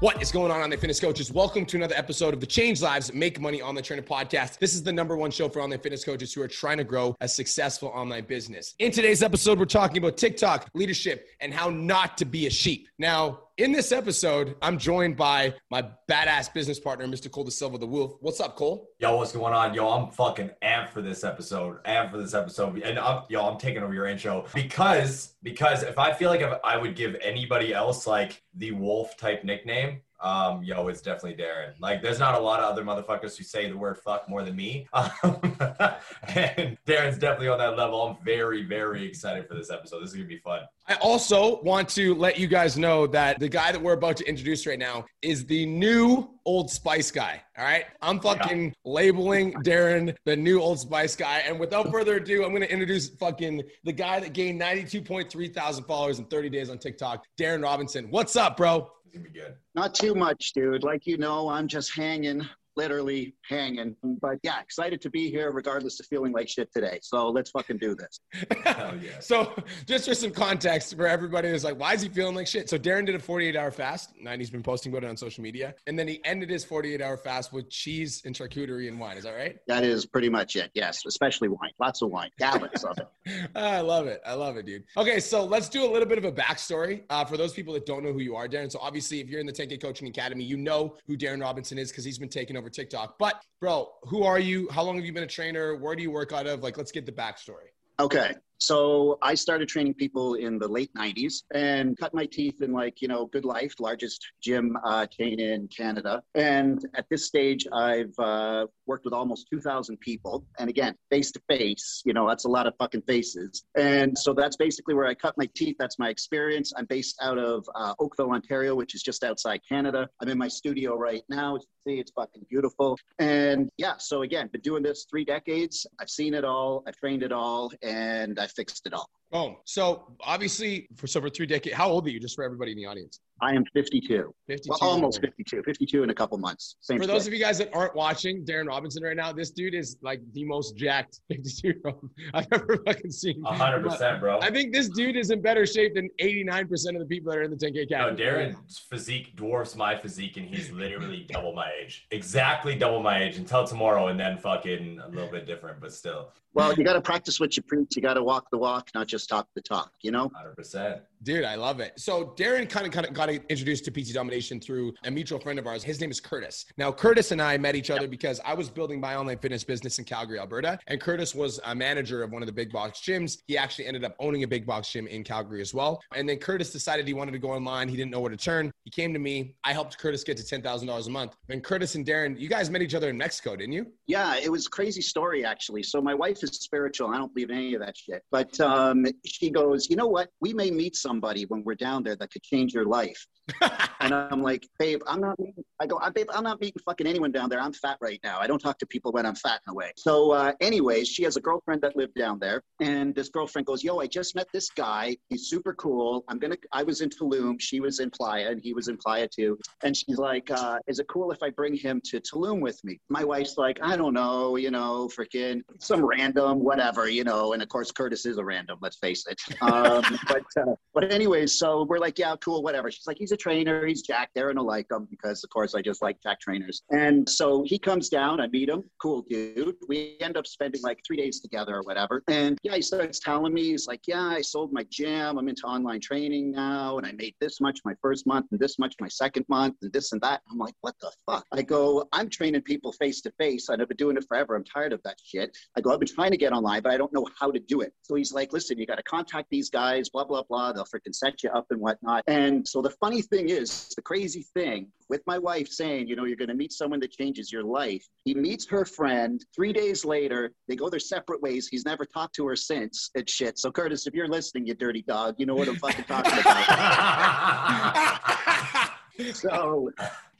What is going on, online fitness coaches? Welcome to another episode of the Change Lives Make Money Online Trainer podcast. This is the number one show for online fitness coaches who are trying to grow a successful online business. In today's episode, we're talking about TikTok, leadership, and how not to be a sheep. Now, in this episode, I'm joined by my badass business partner, Mr. Cole De Silva, the Wolf. What's up, Cole? Yo, what's going on? Yo, I'm fucking amped for this episode. Amped for this episode, and uh, I'm, yo, I'm taking over your intro because because if I feel like if I would give anybody else like the Wolf type nickname, um, yo, it's definitely Darren. Like, there's not a lot of other motherfuckers who say the word fuck more than me. Um, and Darren's definitely on that level. I'm very, very excited for this episode. This is gonna be fun. I also want to let you guys know that the guy that we're about to introduce right now is the new Old Spice guy. All right. I'm fucking yeah. labeling Darren the new Old Spice guy. And without further ado, I'm going to introduce fucking the guy that gained 92.3 thousand followers in 30 days on TikTok, Darren Robinson. What's up, bro? Gonna be good. Not too much, dude. Like you know, I'm just hanging, literally hanging. But yeah, excited to be here, regardless of feeling like shit today. So let's fucking do this. Hell yeah. so just for some context for everybody who's like, why is he feeling like shit? So Darren did a 48 hour fast, and he's been posting about it on social media. And then he ended his 48 hour fast with cheese and charcuterie and wine. Is that right? That is pretty much it. Yes, especially wine. Lots of wine. Gallons of it. I love it. I love it, dude. Okay, so let's do a little bit of a backstory uh, for those people that don't know who you are, Darren. So obviously, if you're in the 10K Coaching Academy, you know who Darren Robinson is because he's been taking over TikTok. But bro, who are you? How long have you been a trainer? Where do you work out of? Like, let's get the backstory. Okay. So I started training people in the late 90s and cut my teeth in like, you know, Good Life, largest gym uh, chain in Canada. And at this stage, I've uh, worked with almost 2,000 people. And again, face to face, you know, that's a lot of fucking faces. And so that's basically where I cut my teeth. That's my experience. I'm based out of uh, Oakville, Ontario, which is just outside Canada. I'm in my studio right now. As you see, it's fucking beautiful. And yeah, so again, been doing this three decades. I've seen it all. I've trained it all. And I've fixed it all. Oh, so obviously for so for three decades, how old are you? Just for everybody in the audience. I am 52. 52. Well, almost 52. 52 in a couple months. Same For those of you guys that aren't watching Darren Robinson right now, this dude is like the most jacked 52 year old I've ever fucking seen. 100%, bro. I think this dude is in better shape than 89% of the people that are in the 10K category. No, Darren's physique dwarfs my physique, and he's literally double my age. Exactly double my age until tomorrow, and then fucking a little bit different, but still. Well, you got to practice what you preach. You got to walk the walk, not just talk the talk, you know? 100%. Dude, I love it. So Darren kind of kind of got introduced to PT Domination through a mutual friend of ours. His name is Curtis. Now, Curtis and I met each other because I was building my online fitness business in Calgary, Alberta, and Curtis was a manager of one of the big box gyms. He actually ended up owning a big box gym in Calgary as well. And then Curtis decided he wanted to go online. He didn't know where to turn. He came to me. I helped Curtis get to ten thousand dollars a month. And Curtis and Darren, you guys met each other in Mexico, didn't you? Yeah, it was crazy story actually. So my wife is spiritual. I don't believe in any of that shit. But um, she goes, you know what? We may meet somebody when we're down there that could change your life. and I'm like, babe, I'm not. Meeting, I go, I, babe, I'm not meeting fucking anyone down there. I'm fat right now. I don't talk to people when I'm fat in a way. So, uh, anyways, she has a girlfriend that lived down there, and this girlfriend goes, "Yo, I just met this guy. He's super cool. I'm gonna. I was in Tulum. She was in Playa, and he was in Playa too. And she's like, uh, "Is it cool if I bring him to Tulum with me?" My wife's like, "I don't know. You know, freaking some random whatever. You know." And of course, Curtis is a random. Let's face it. Um, but uh, but anyways, so we're like, "Yeah, cool, whatever." She's like, "He's a trainer. He's Jack. Darren will like him because, of course, I just like Jack trainers. And so he comes down. I meet him. Cool dude. We end up spending like three days together or whatever. And yeah, he starts telling me, he's like, yeah, I sold my gym. I'm into online training now. And I made this much my first month and this much my second month and this and that. I'm like, what the fuck? I go, I'm training people face to face. I've been doing it forever. I'm tired of that shit. I go, I've been trying to get online, but I don't know how to do it. So he's like, listen, you got to contact these guys, blah, blah, blah. They'll freaking set you up and whatnot. And so the funny thing is, the crazy thing with my wife saying, you know, you're going to meet someone that changes your life. He meets her friend. Three days later, they go their separate ways. He's never talked to her since. It's shit. So, Curtis, if you're listening, you dirty dog, you know what I'm fucking talking about. so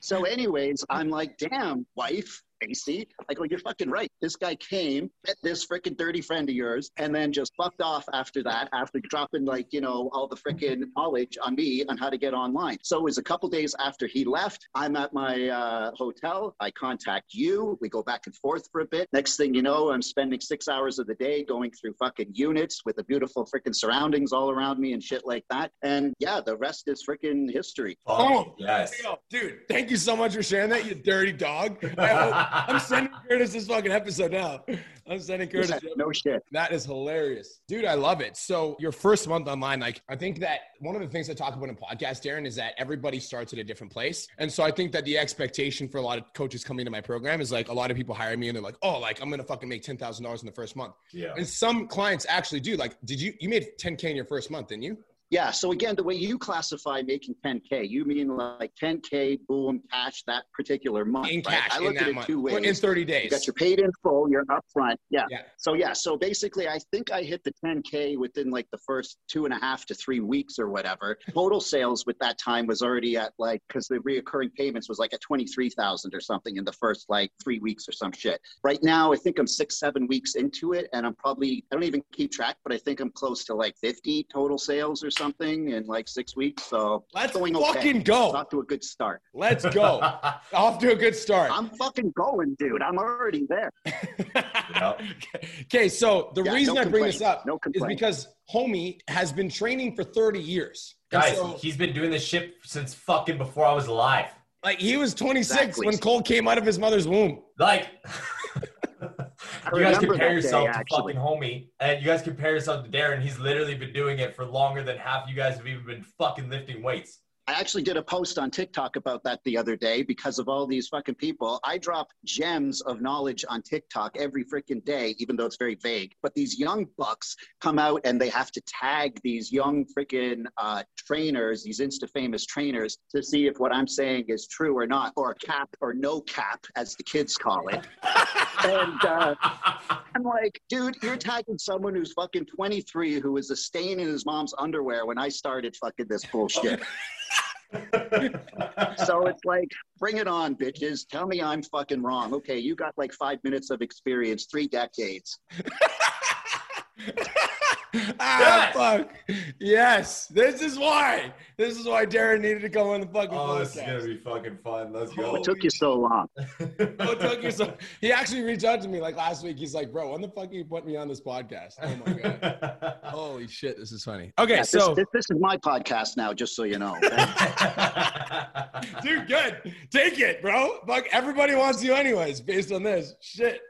So, anyways, I'm like, damn, wife, AC. I go, you're fucking right. This guy came, met this freaking dirty friend of yours, and then just fucked off after that, after dropping like, you know, all the freaking knowledge on me on how to get online. So it was a couple days after he left. I'm at my uh, hotel. I contact you. We go back and forth for a bit. Next thing you know, I'm spending six hours of the day going through fucking units with the beautiful freaking surroundings all around me and shit like that. And yeah, the rest is freaking history. Oh, yes. Dude, thank you so much for sharing that, you dirty dog. I hope, I'm sending Curtis this fucking episode now. I'm sending Curtis. no shit. That is hilarious. Dude, I love it. So your first month online, like I think that one of the things I talk about in podcast, Darren, is that everybody starts at a different place. And so I think that the expectation for a lot of coaches coming to my program is like a lot of people hire me and they're like, oh, like I'm gonna fucking make ten thousand dollars in the first month. Yeah. And some clients actually do. Like, did you you made 10K in your first month, didn't you? Yeah. So again, the way you classify making 10K, you mean like 10K, boom, cash that particular month. In right? cash, I look at it month. two ways. Or in 30 days. You got your paid in full, you're upfront. Yeah. Yeah. So yeah. So basically, I think I hit the 10K within like the first two and a half to three weeks or whatever. Total sales with that time was already at like because the reoccurring payments was like at 23,000 or something in the first like three weeks or some shit. Right now, I think I'm six, seven weeks into it, and I'm probably I don't even keep track, but I think I'm close to like 50 total sales or something in like six weeks. So Let's going fucking okay. go. Off to a good start. Let's go. Off to a good start. I'm fucking going, dude. I'm already there. Okay, so the Yeah, reason no I bring complaint. this up No is because homie has been training for 30 years. Guys, so, he's been doing this shit since fucking before I was alive. like he was 26 Exactly. when Cole came out of his mother's womb. Like, you guys compare yourself day, to actually. fucking homie, and you guys compare yourself to Darren. He's literally been doing it for longer than half you guys have even been fucking lifting weights. I actually did a post on TikTok about that the other day because of all these fucking people. I drop gems of knowledge on TikTok every freaking day, even though it's very vague. But these young bucks come out and they have to tag these young freaking uh, trainers, these insta famous trainers, to see if what I'm saying is true or not, or cap or no cap, as the kids call it. and uh, I'm like, dude, you're tagging someone who's fucking 23 who was a stain in his mom's underwear when I started fucking this bullshit. so it's like, bring it on, bitches. Tell me I'm fucking wrong. Okay, you got like five minutes of experience, three decades. ah, fuck. Yes. This is why. This is why Darren needed to come on the fucking oh, this is gonna be fucking fun. Let's Oh, go. What took you so long? What took you so- he actually reached out to me like last week. He's like, bro, when the fuck you put me on this podcast? Oh my god. Holy shit, this is funny. Okay, Yeah, so this, this, this is my podcast now, just so you know. dude, good. Take it, bro. Fuck, everybody wants you anyways, based on this. Shit.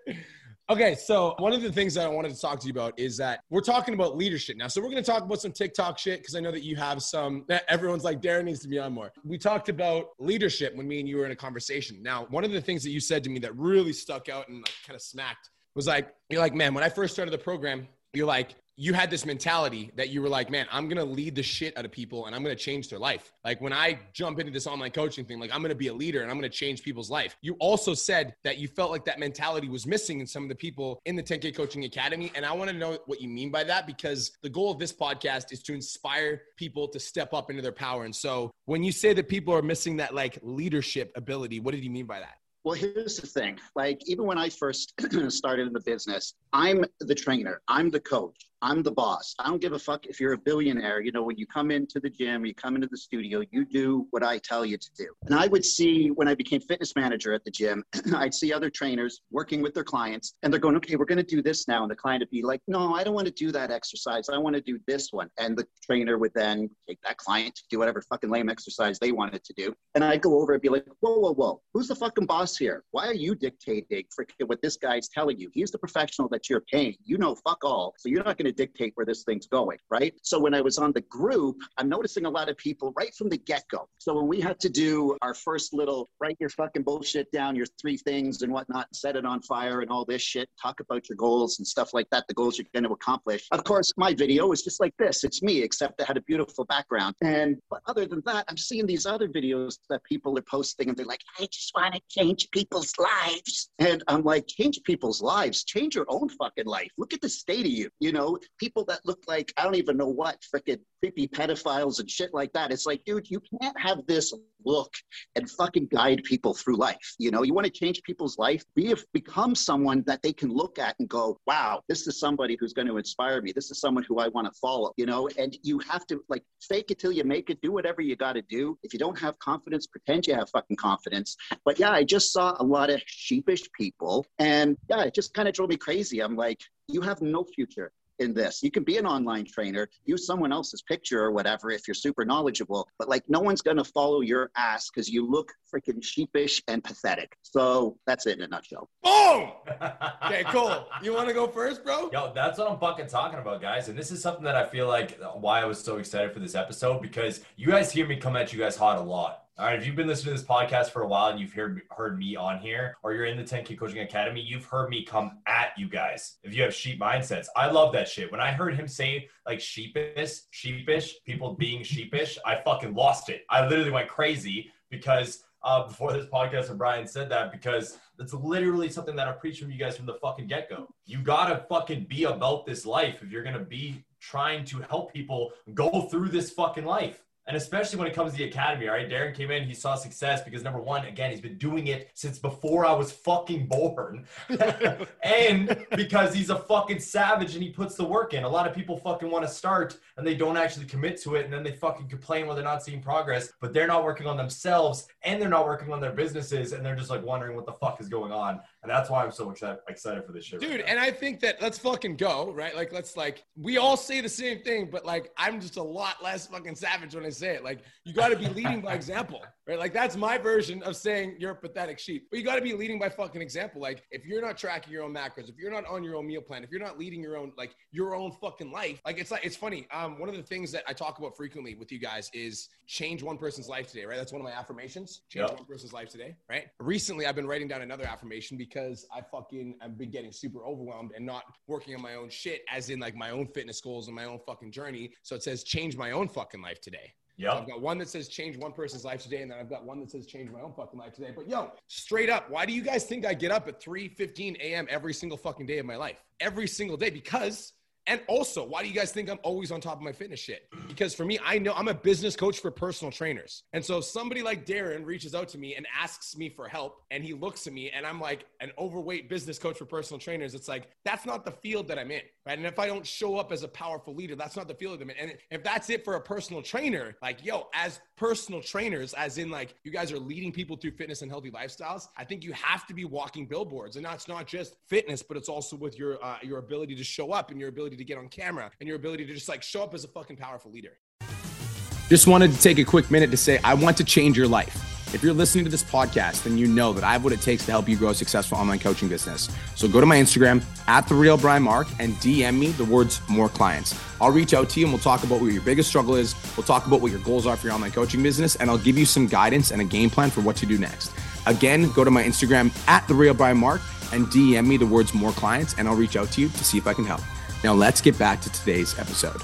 Okay, so one of the things that I wanted to talk to you about is that we're talking about leadership now. So we're going to talk about some TikTok shit because I know that you have some. Everyone's like, Darren needs to be on more. We talked about leadership when me and you were in a conversation. Now, one of the things that you said to me that really stuck out and like kind of smacked was like, you're like, man, when I first started the program, you're like, you had this mentality that you were like, man, I'm gonna lead the shit out of people and I'm gonna change their life. Like when I jump into this online coaching thing, like I'm gonna be a leader and I'm gonna change people's life. You also said that you felt like that mentality was missing in some of the people in the 10K Coaching Academy. And I wanna know what you mean by that because the goal of this podcast is to inspire people to step up into their power. And so when you say that people are missing that like leadership ability, what did you mean by that? Well, here's the thing. Like, even when I first started in the business, I'm the trainer, I'm the coach, I'm the boss. I don't give a fuck if you're a billionaire. You know, when you come into the gym, you come into the studio, you do what I tell you to do. And I would see when I became fitness manager at the gym, I'd see other trainers working with their clients, and they're going, okay, we're going to do this now. And the client would be like, no, I don't want to do that exercise. I want to do this one. And the trainer would then take that client to do whatever fucking lame exercise they wanted to do. And I'd go over and be like, whoa, whoa, whoa, who's the fucking boss here? Why are you dictating freaking what this guy's telling you? He's the professional that you're paying. You know, fuck all. So you're not going to dictate where this thing's going, right? So when I was on the group, I'm noticing a lot of people right from the get go. So when we had to do our first little write your fucking bullshit down, your three things and whatnot, set it on fire and all this shit, talk about your goals and stuff like that, the goals you're going to accomplish. Of course, my video was just like this. It's me, except I had a beautiful background. And but other than that, I'm seeing these other videos that people are posting and they're like, I just want to change people's lives. And I'm like, change people's lives, change your own fucking life. Look at the state of you. You know, people that look like I don't even know what freaking creepy pedophiles and shit like that. It's like, dude, you can't have this look and fucking guide people through life. You know, you want to change people's life, be become someone that they can look at and go, wow, this is somebody who's going to inspire me. This is someone who I want to follow. You know, and you have to like fake it till you make it. Do whatever you got to do. If you don't have confidence, pretend you have fucking confidence. But yeah, I just saw a lot of sheepish people, and yeah, it just kind of drove me crazy. I'm like, you have no future in this. You can be an online trainer, use someone else's picture or whatever if you're super knowledgeable, but like no one's going to follow your ass because you look freaking sheepish and pathetic. So that's it in a nutshell. Boom! okay, cool. You want to go first, bro? Yo, that's what I'm fucking talking about, guys. And this is something that I feel like why I was so excited for this episode because you guys hear me come at you guys hot a lot. All right, if you've been listening to this podcast for a while and you've heard heard me on here, or you're in the 10K Coaching Academy, you've heard me come at you guys. If you have sheep mindsets, I love that shit. When I heard him say like sheepish, sheepish, people being sheepish, I fucking lost it. I literally went crazy because uh, before this podcast, and Brian said that because that's literally something that I preach from you guys from the fucking get go. You gotta fucking be about this life if you're gonna be trying to help people go through this fucking life. And especially when it comes to the academy, all right? Darren came in, he saw success because number one, again, he's been doing it since before I was fucking born. and because he's a fucking savage and he puts the work in. A lot of people fucking want to start and they don't actually commit to it. And then they fucking complain when they're not seeing progress, but they're not working on themselves and they're not working on their businesses. And they're just like wondering what the fuck is going on. And that's why I'm so excited, for this shit. Dude, right and I think that let's fucking go, right? Like, let's like, we all say the same thing, but like, I'm just a lot less fucking savage when I say it. Like, you got to be leading by example, right? Like, that's my version of saying you're a pathetic sheep. But you got to be leading by fucking example. Like, if you're not tracking your own macros, if you're not on your own meal plan, if you're not leading your own, like, your own fucking life, like, it's like, it's funny. Um, one of the things that I talk about frequently with you guys is change one person's life today, right? That's one of my affirmations. Change yep. one person's life today, right? Recently, I've been writing down another affirmation because I fucking, I've been getting super overwhelmed and not working on my own shit, as in like my own fitness goals and my own fucking journey. So it says, change my own fucking life today. Yeah. I've got one that says change one person's life today, and then I've got one that says change my own fucking life today. But yo, straight up, why do you guys think I get up at 3 15 a.m. every single fucking day of my life? Every single day because and also, why do you guys think I'm always on top of my fitness shit? Because for me, I know I'm a business coach for personal trainers. And so somebody like Darren reaches out to me and asks me for help and he looks at me and I'm like an overweight business coach for personal trainers, it's like, that's not the field that I'm in. Right. And if I don't show up as a powerful leader, that's not the field that I'm in. And if that's it for a personal trainer, like, yo, as personal trainers, as in like you guys are leading people through fitness and healthy lifestyles, I think you have to be walking billboards. And that's not just fitness, but it's also with your uh, your ability to show up and your ability to get on camera and your ability to just like show up as a fucking powerful leader. Just wanted to take a quick minute to say I want to change your life. If you're listening to this podcast, then you know that I have what it takes to help you grow a successful online coaching business. So go to my Instagram at the real Brian Mark and DM me the words more clients. I'll reach out to you and we'll talk about what your biggest struggle is. We'll talk about what your goals are for your online coaching business, and I'll give you some guidance and a game plan for what to do next. Again, go to my Instagram at the real Brian Mark and DM me the words more clients, and I'll reach out to you to see if I can help. Now let's get back to today's episode.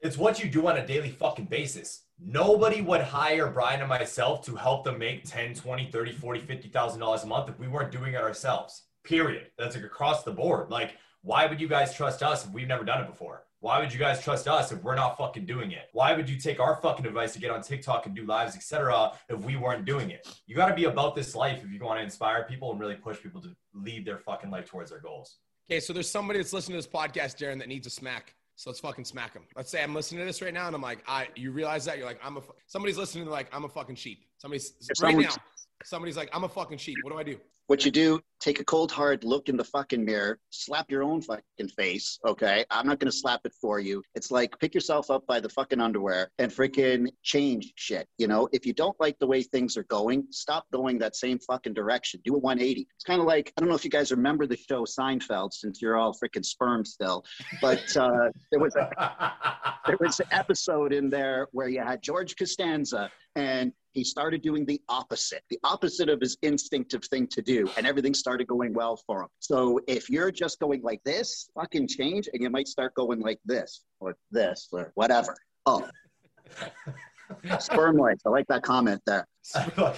It's what you do on a daily fucking basis. Nobody would hire Brian and myself to help them make 10, 20, 30, 40, 50,000 dollars a month if we weren't doing it ourselves. Period. That's like across the board. Like, why would you guys trust us if we've never done it before? Why would you guys trust us if we're not fucking doing it? Why would you take our fucking advice to get on TikTok and do lives, etc., if we weren't doing it? You got to be about this life if you want to inspire people and really push people to lead their fucking life towards their goals. Okay, so there's somebody that's listening to this podcast, Darren, that needs a smack. So let's fucking smack him. Let's say I'm listening to this right now, and I'm like, I. You realize that you're like, I'm a. Somebody's listening to like, I'm a fucking sheep. Somebody's right now. Somebody's like, I'm a fucking sheep. What do I do? What you do, take a cold hard look in the fucking mirror, slap your own fucking face, okay? I'm not gonna slap it for you. It's like pick yourself up by the fucking underwear and freaking change shit. You know, if you don't like the way things are going, stop going that same fucking direction. Do a 180. It's kind of like I don't know if you guys remember the show Seinfeld, since you're all freaking sperm still, but uh, there was a there was an episode in there where you had George Costanza and he started doing the opposite, the opposite of his instinctive thing to do, and everything started going well for him. So if you're just going like this, fucking change, and you might start going like this or this or whatever. Oh. Sperm life. I like that comment there.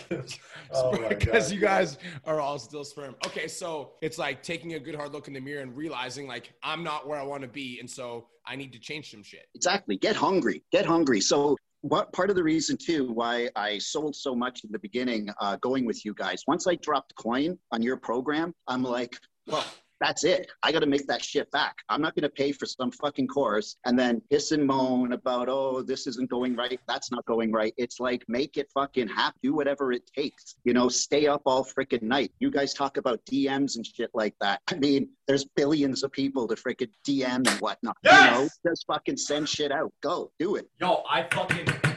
Oh because God. you guys are all still sperm. Okay, so it's like taking a good hard look in the mirror and realizing like I'm not where I want to be, and so I need to change some shit. Exactly. Get hungry. Get hungry. So what part of the reason too why I sold so much in the beginning, uh, going with you guys. Once I dropped coin on your program, I'm like, well, that's it. I got to make that shit back. I'm not going to pay for some fucking course and then hiss and moan about, oh, this isn't going right. That's not going right. It's like, make it fucking happen. Do whatever it takes. You know, stay up all freaking night. You guys talk about DMs and shit like that. I mean, there's billions of people to freaking DM and whatnot. You know, just fucking send shit out. Go do it. Yo, I fucking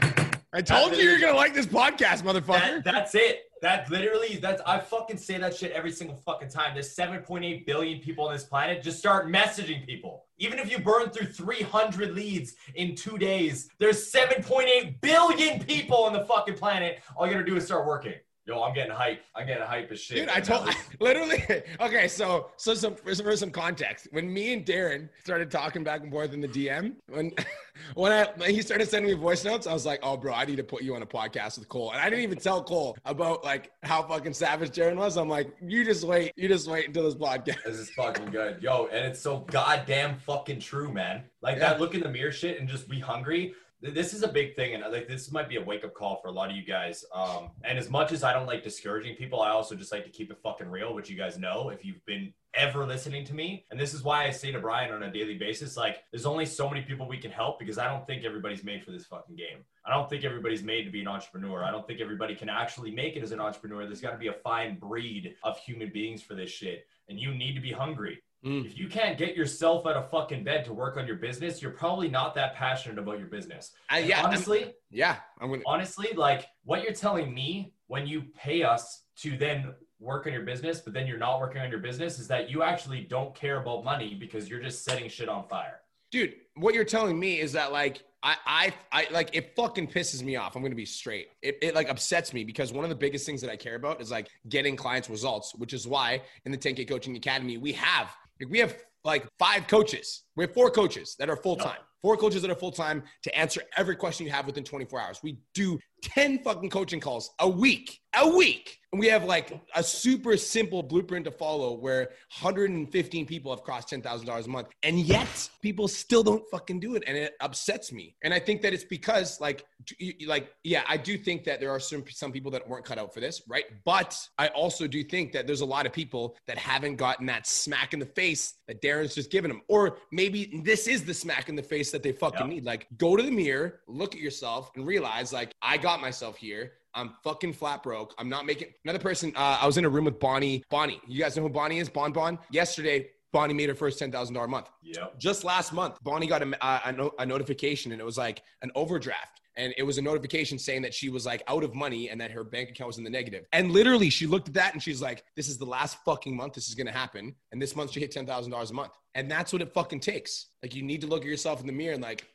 I told you you're gonna like this podcast, that, motherfucker. that's it. That literally, that's I fucking say that shit every single fucking time. There's 7.8 billion people on this planet. Just start messaging people. Even if you burn through 300 leads in two days, there's 7.8 billion people on the fucking planet. All you gotta do is start working. Yo, I'm getting hype. I'm getting hype as shit. Dude, I told literally. Okay, so so some for, some- for some context, when me and Darren started talking back and forth in the DM, when when I when he started sending me voice notes, I was like, "Oh, bro, I need to put you on a podcast with Cole." And I didn't even tell Cole about like how fucking savage Darren was. I'm like, "You just wait, you just wait until this podcast." This is fucking good. Yo, and it's so goddamn fucking true, man. Like Yeah. that look in the mirror shit and just be hungry. Th- This is a big thing, and like this might be a wake up call for a lot of you guys. Um, and as much as I don't like discouraging people, I also just like to keep it fucking real, which you guys know if you've been ever listening to me. And this is why I say to Brian on a daily basis, like, there's only so many people we can help because I don't think everybody's made for this fucking game. I don't think everybody's made to be an entrepreneur. I don't think everybody can actually make it as an entrepreneur. There's got to be a fine breed of human beings for this shit. And you need to be hungry. Mm. If you can't get yourself out of fucking bed to work on your business, you're probably not that passionate about your business. And yeah, I'm- honestly, yeah. I'm gonna. honestly, like what you're telling me when you pay us to then work on your business, but then you're not working on your business is that you actually don't care about money because you're just setting shit on fire. dude what you're telling me is that like I, I i like it fucking pisses me off i'm gonna be straight it, it like upsets me because one of the biggest things that i care about is like getting clients results which is why in the 10k coaching academy we have like we have like five coaches. We have four coaches that are full-time. Four coaches that are full-time to answer every question you have within 24 hours. We do 10 fucking coaching calls a week a week and we have like a super simple blueprint to follow where 115 people have crossed $10,000 a month. And yet people still don't fucking do it. And it upsets me. And I think that it's because like, like, yeah, I do think that there are some, some people that weren't cut out for this. Right. But I also do think that there's a lot of people that haven't gotten that smack in the face that Darren's just given them. Or maybe this is the smack in the face that they fucking Yeah. need. Like go to the mirror, look at yourself and realize like, I got myself here. I'm fucking flat broke. I'm not making another person. Uh, I was in a room with Bonnie. Bonnie, you guys know who Bonnie is? Bon Bon. Yesterday, Bonnie made her first ten thousand dollar month. Yeah. Just last month, Bonnie got a, uh, a, no- a notification, and it was like an overdraft. And it was a notification saying that she was like out of money and that her bank account was in the negative. And literally, she looked at that and she's like, "This is the last fucking month this is gonna happen." And this month she hit ten thousand dollars a month. And that's what it fucking takes. Like you need to look at yourself in the mirror and like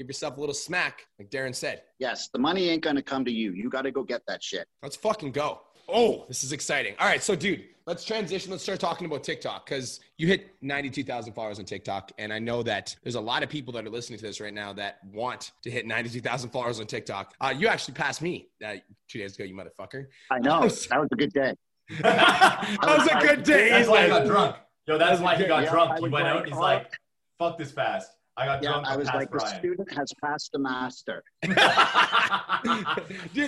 give yourself a little smack, like Darren said. Yes, the money ain't gonna come to you. You got to go get that shit. Let's fucking go. Oh, this is exciting. All right, so dude, let's transition. Let's start talking about TikTok because you hit 92,000 followers on TikTok. And I know that there's a lot of people that are listening to this right now that want to hit 92,000 followers on TikTok. Uh, you actually passed me uh, two days ago, you motherfucker. I know that was a good day. that was a good day. That's He's why he like, got drunk. Yo, that's why he got Yeah, drunk. He went like, out. He's like, "Fuck this fast." I got Yeah, drunk. I was past like, the student has passed the master. dude,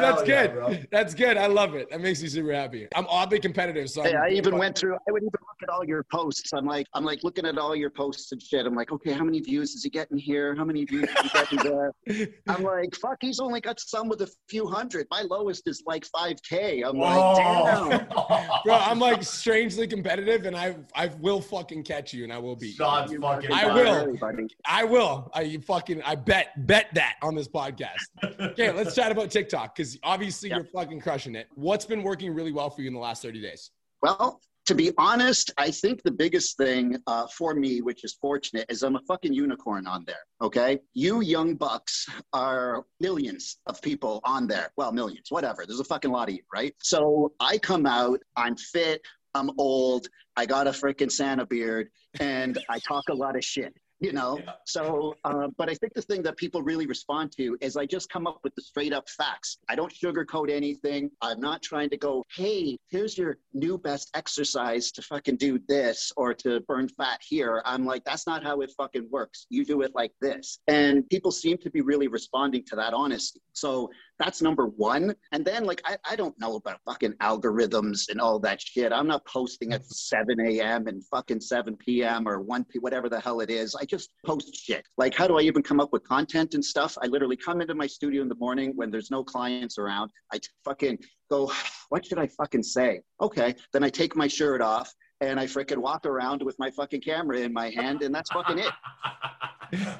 that's Hell good. bro. that's good. I love it. That makes me super happy. I'm oddly competitive. So Hey, I'm- I even went through. I would even look at all your posts. I'm like, I'm like looking at all your posts and shit. I'm like, okay, how many views is he getting here? How many views is he getting there? I'm like, fuck, he's only got some with a few hundred. My lowest is like 5k. I'm like, damn. Bro, I'm like strangely competitive, and I I will fucking catch you, and I will beat you. Fucking. I will. really, buddy. I will. I fucking I bet bet that on this podcast. Okay, let's chat about TikTok because obviously Yeah. you're fucking crushing it. What's been working really well for you in the last 30 days? Well, to be honest, I think the biggest thing uh, for me, which is fortunate, is I'm a fucking unicorn on there. Okay. You young bucks are millions of people on there. Well, millions, whatever. There's a fucking lot of you, right? So I come out, I'm fit, I'm old, I got a freaking Santa beard, and I talk a lot of shit. You know? Yeah. So, uh, but I think the thing that people really respond to is I just come up with the straight up facts. I don't sugarcoat anything. I'm not trying to go, hey, here's your new best exercise to fucking do this or to burn fat here. I'm like, that's not how it fucking works. You do it like this. And people seem to be really responding to that honesty. So that's number one. And then, like, I, I don't know about fucking algorithms and all that shit. I'm not posting at 7 a.m. and fucking 7 p.m. or 1 p. whatever the hell it is. I just post shit. Like, how do I even come up with content and stuff? I literally come into my studio in the morning when there's no clients around. I fucking go, what should I fucking say? Okay. Then I take my shirt off and I freaking walk around with my fucking camera in my hand, and that's fucking it. and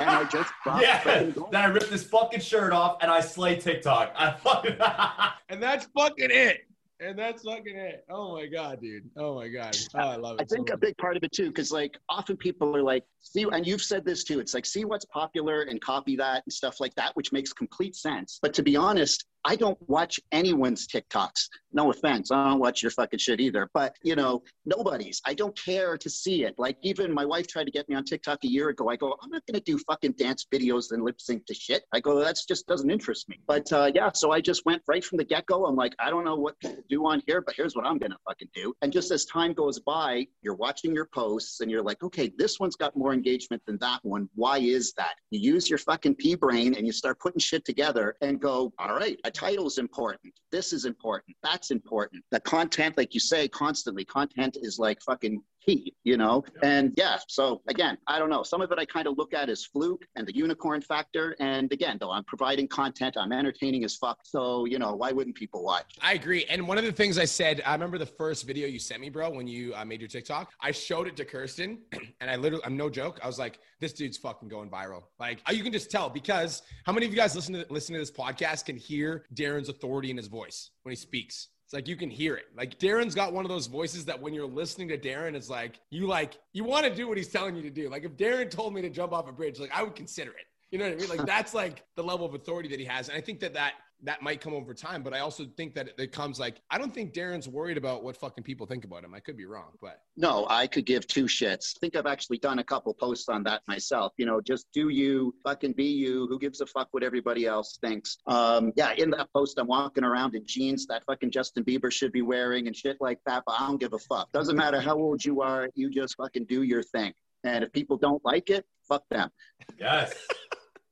I just yeah. Then I rip this fucking shirt off and I slay TikTok. I fucking and that's fucking it. And that's fucking it. Oh my god, dude. Oh my god. Oh, I love it. I think so a big part of it too, because like often people are like, see, and you've said this too. It's like see what's popular and copy that and stuff like that, which makes complete sense. But to be honest, I don't watch anyone's TikToks. No offense. I don't watch your fucking shit either. But, you know, nobody's. I don't care to see it. Like, even my wife tried to get me on TikTok a year ago. I go, I'm not going to do fucking dance videos and lip sync to shit. I go, that just doesn't interest me. But uh, yeah, so I just went right from the get go. I'm like, I don't know what people do on here, but here's what I'm going to fucking do. And just as time goes by, you're watching your posts and you're like, okay, this one's got more engagement than that one. Why is that? You use your fucking pea brain and you start putting shit together and go, all right, I title is important. This is important. That's important. The content, like you say, constantly, content is like fucking key, you know? And yeah, so again, I don't know. Some of it I kind of look at as fluke and the unicorn factor. And again, though, I'm providing content, I'm entertaining as fuck. So, you know, why wouldn't people watch? I agree. And one of the things I said, I remember the first video you sent me, bro, when you uh, made your TikTok, I showed it to Kirsten and I literally, I'm no joke. I was like, this dude's fucking going viral. Like you can just tell because how many of you guys listen to listen to this podcast can hear Darren's authority in his voice when he speaks? It's like you can hear it. Like Darren's got one of those voices that when you're listening to Darren, it's like you like you want to do what he's telling you to do. Like if Darren told me to jump off a bridge, like I would consider it. You know what I mean? Like that's like the level of authority that he has. And I think that that that might come over time. But I also think that it comes like I don't think Darren's worried about what fucking people think about him. I could be wrong, but no, I could give two shits. I think I've actually done a couple posts on that myself. You know, just do you, fucking be you. Who gives a fuck what everybody else thinks? Um, yeah, in that post, I'm walking around in jeans that fucking Justin Bieber should be wearing and shit like that. But I don't give a fuck. Doesn't matter how old you are. You just fucking do your thing. And if people don't like it, fuck them. Yes.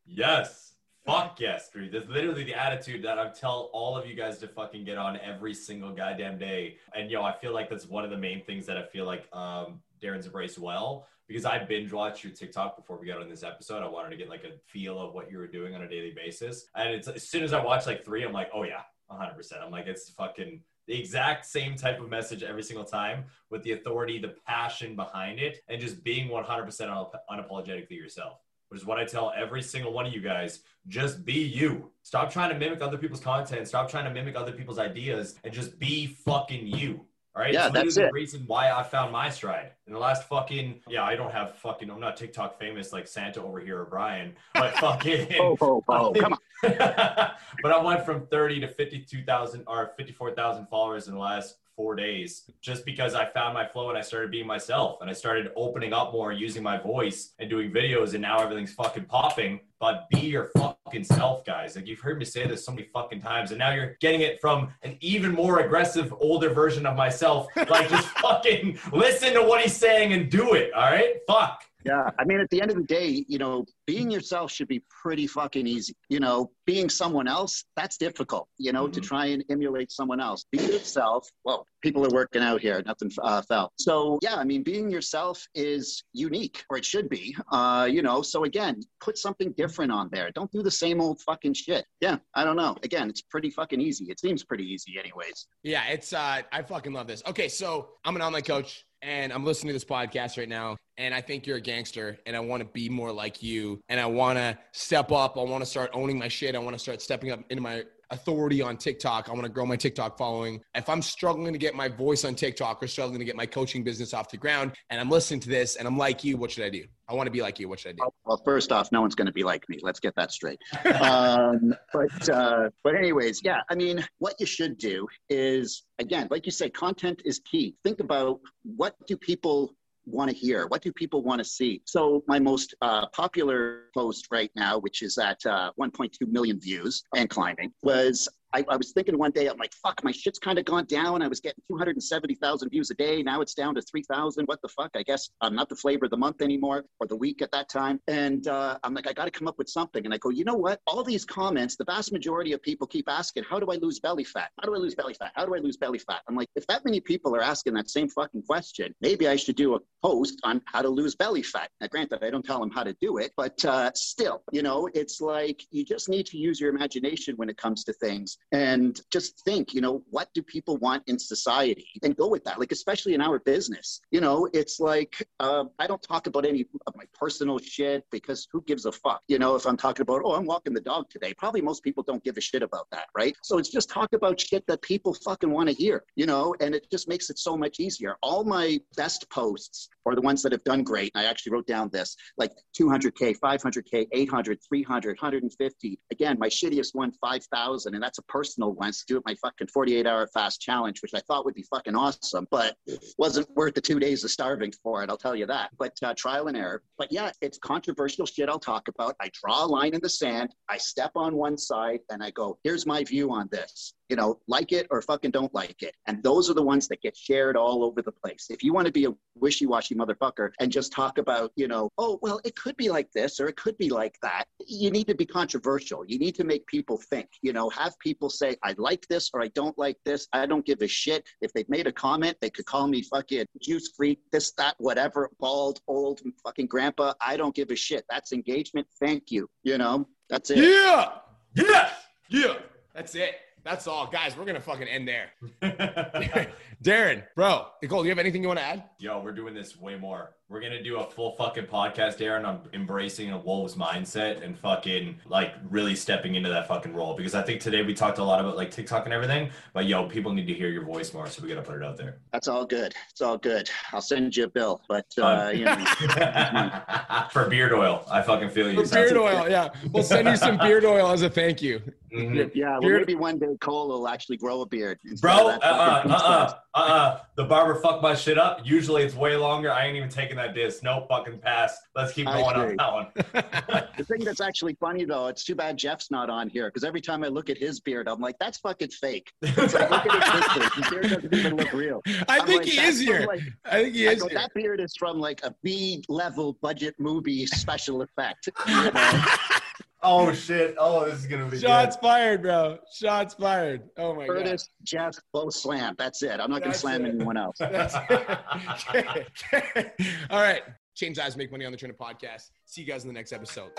yes. Fuck yes, dude. That's literally the attitude that I tell all of you guys to fucking get on every single goddamn day. And yo, I feel like that's one of the main things that I feel like um, Darren's embraced well because I binge watched your TikTok before we got on this episode. I wanted to get like a feel of what you were doing on a daily basis. And it's as soon as I watch like three, I'm like, oh yeah, 100%. I'm like, it's fucking the exact same type of message every single time with the authority, the passion behind it, and just being 100% unapologetically yourself which is what I tell every single one of you guys. Just be you. Stop trying to mimic other people's content. Stop trying to mimic other people's ideas and just be fucking you. All right. Yeah, it's that's the it. reason why I found my stride in the last fucking. Yeah, I don't have fucking. I'm not TikTok famous like Santa over here or Brian, but fucking. oh, oh, oh, come on. but I went from 30 to 52,000 or 54,000 followers in the last four days just because I found my flow and I started being myself and I started opening up more, using my voice and doing videos. And now everything's fucking popping. But be your fucking self, guys. Like you've heard me say this so many fucking times. And now you're getting it from an even more aggressive, older version of myself. Like just fucking listen to what he's saying and do it. All right? Fuck. Yeah, I mean, at the end of the day, you know, being yourself should be pretty fucking easy. You know, being someone else, that's difficult, you know, mm-hmm. to try and emulate someone else. Be yourself. Well, people are working out here, nothing uh, fell. So, yeah, I mean, being yourself is unique, or it should be, uh, you know. So, again, put something different on there. Don't do the same old fucking shit. Yeah, I don't know. Again, it's pretty fucking easy. It seems pretty easy, anyways. Yeah, it's, uh, I fucking love this. Okay, so I'm an online coach and I'm listening to this podcast right now, and I think you're a gangster, and I want to be more like you, and I want to step up. I want to start owning my shit. I want to start stepping up into my authority on TikTok. I want to grow my TikTok following. If I'm struggling to get my voice on TikTok or struggling to get my coaching business off the ground, and I'm listening to this, and I'm like you, what should I do? I want to be like you. What should I do? Well, first off, no one's going to be like me. Let's get that straight. um, but uh, but anyways, yeah. I mean, what you should do is again, like you say, content is key. Think about what do people want to hear? What do people want to see? So my most uh, popular post right now, which is at uh, 1.2 million views and climbing, was I, I was thinking one day, I'm like, fuck, my shit's kind of gone down. I was getting 270,000 views a day. Now it's down to 3,000. What the fuck? I guess I'm not the flavor of the month anymore or the week at that time. And uh, I'm like, I got to come up with something. And I go, you know what? All these comments, the vast majority of people keep asking, how do I lose belly fat? How do I lose belly fat? How do I lose belly fat? I'm like, if that many people are asking that same fucking question, maybe I should do a post on how to lose belly fat. Now, granted, I don't tell them how to do it, but uh, still, you know, it's like you just need to use your imagination when it comes to things and just think, you know, what do people want in society and go with that. Like, especially in our business, you know, it's like uh, I don't talk about any of my personal shit because who gives a fuck? You know, if I'm talking about, oh, I'm walking the dog today, probably most people don't give a shit about that, right? So it's just talk about shit that people fucking want to hear, you know, and it just makes it so much easier. All my best posts are the ones that have done great. I actually wrote down this like 200K, 500K, 800, 300, 150. Again, my shittiest one, 5,000. And that's a personal ones To do it my fucking 48 hour fast challenge, which I thought would be fucking awesome, but wasn't worth the two days of starving for it. I'll tell you that. But uh, trial and error. But yeah, it's controversial shit I'll talk about. I draw a line in the sand. I step on one side and I go, here's my view on this you know, like it or fucking don't like it. And those are the ones that get shared all over the place. If you want to be a wishy washy motherfucker and just talk about, you know, oh, well, it could be like this or it could be like that, you need to be controversial. You need to make people think, you know, have people say, I like this or I don't like this. I don't give a shit. If they've made a comment, they could call me fucking juice freak, this, that, whatever, bald, old, fucking grandpa. I don't give a shit. That's engagement. Thank you. You know, that's it. Yeah. Yeah. Yeah. That's it. That's all, guys. We're gonna fucking end there. Darren, bro, Nicole, do you have anything you want to add? Yo, we're doing this way more. We're gonna do a full fucking podcast, Darren, on embracing a Wolves mindset and fucking like really stepping into that fucking role. Because I think today we talked a lot about like TikTok and everything, but yo, people need to hear your voice more, so we gotta put it out there. That's all good. It's all good. I'll send you a bill, but uh, you know, for beard oil, I fucking feel you. For beard oil, yeah, we'll send you some beard oil as a thank you. Mm-hmm. Yeah, well, maybe one day Cole will actually grow a beard. Bro, uh, uh, uh, uh, uh, the barber fucked my shit up. Usually it's way longer. I ain't even taking that disc. No fucking pass. Let's keep going on that one. the thing that's actually funny though, it's too bad Jeff's not on here because every time I look at his beard, I'm like, that's fucking fake. It's like, look at his, his beard doesn't even look real. I I'm think like, he is here. Like, I think he is. Go, that beard is from like a B level budget movie special effect. You know? Oh shit! Oh, this is gonna be shots good. fired, bro. Shots fired. Oh my Curtis, god. Jeff, both slam. That's it. I'm not gonna slam it. anyone else. All right. Change lives, make money on the Trainer podcast. See you guys in the next episode.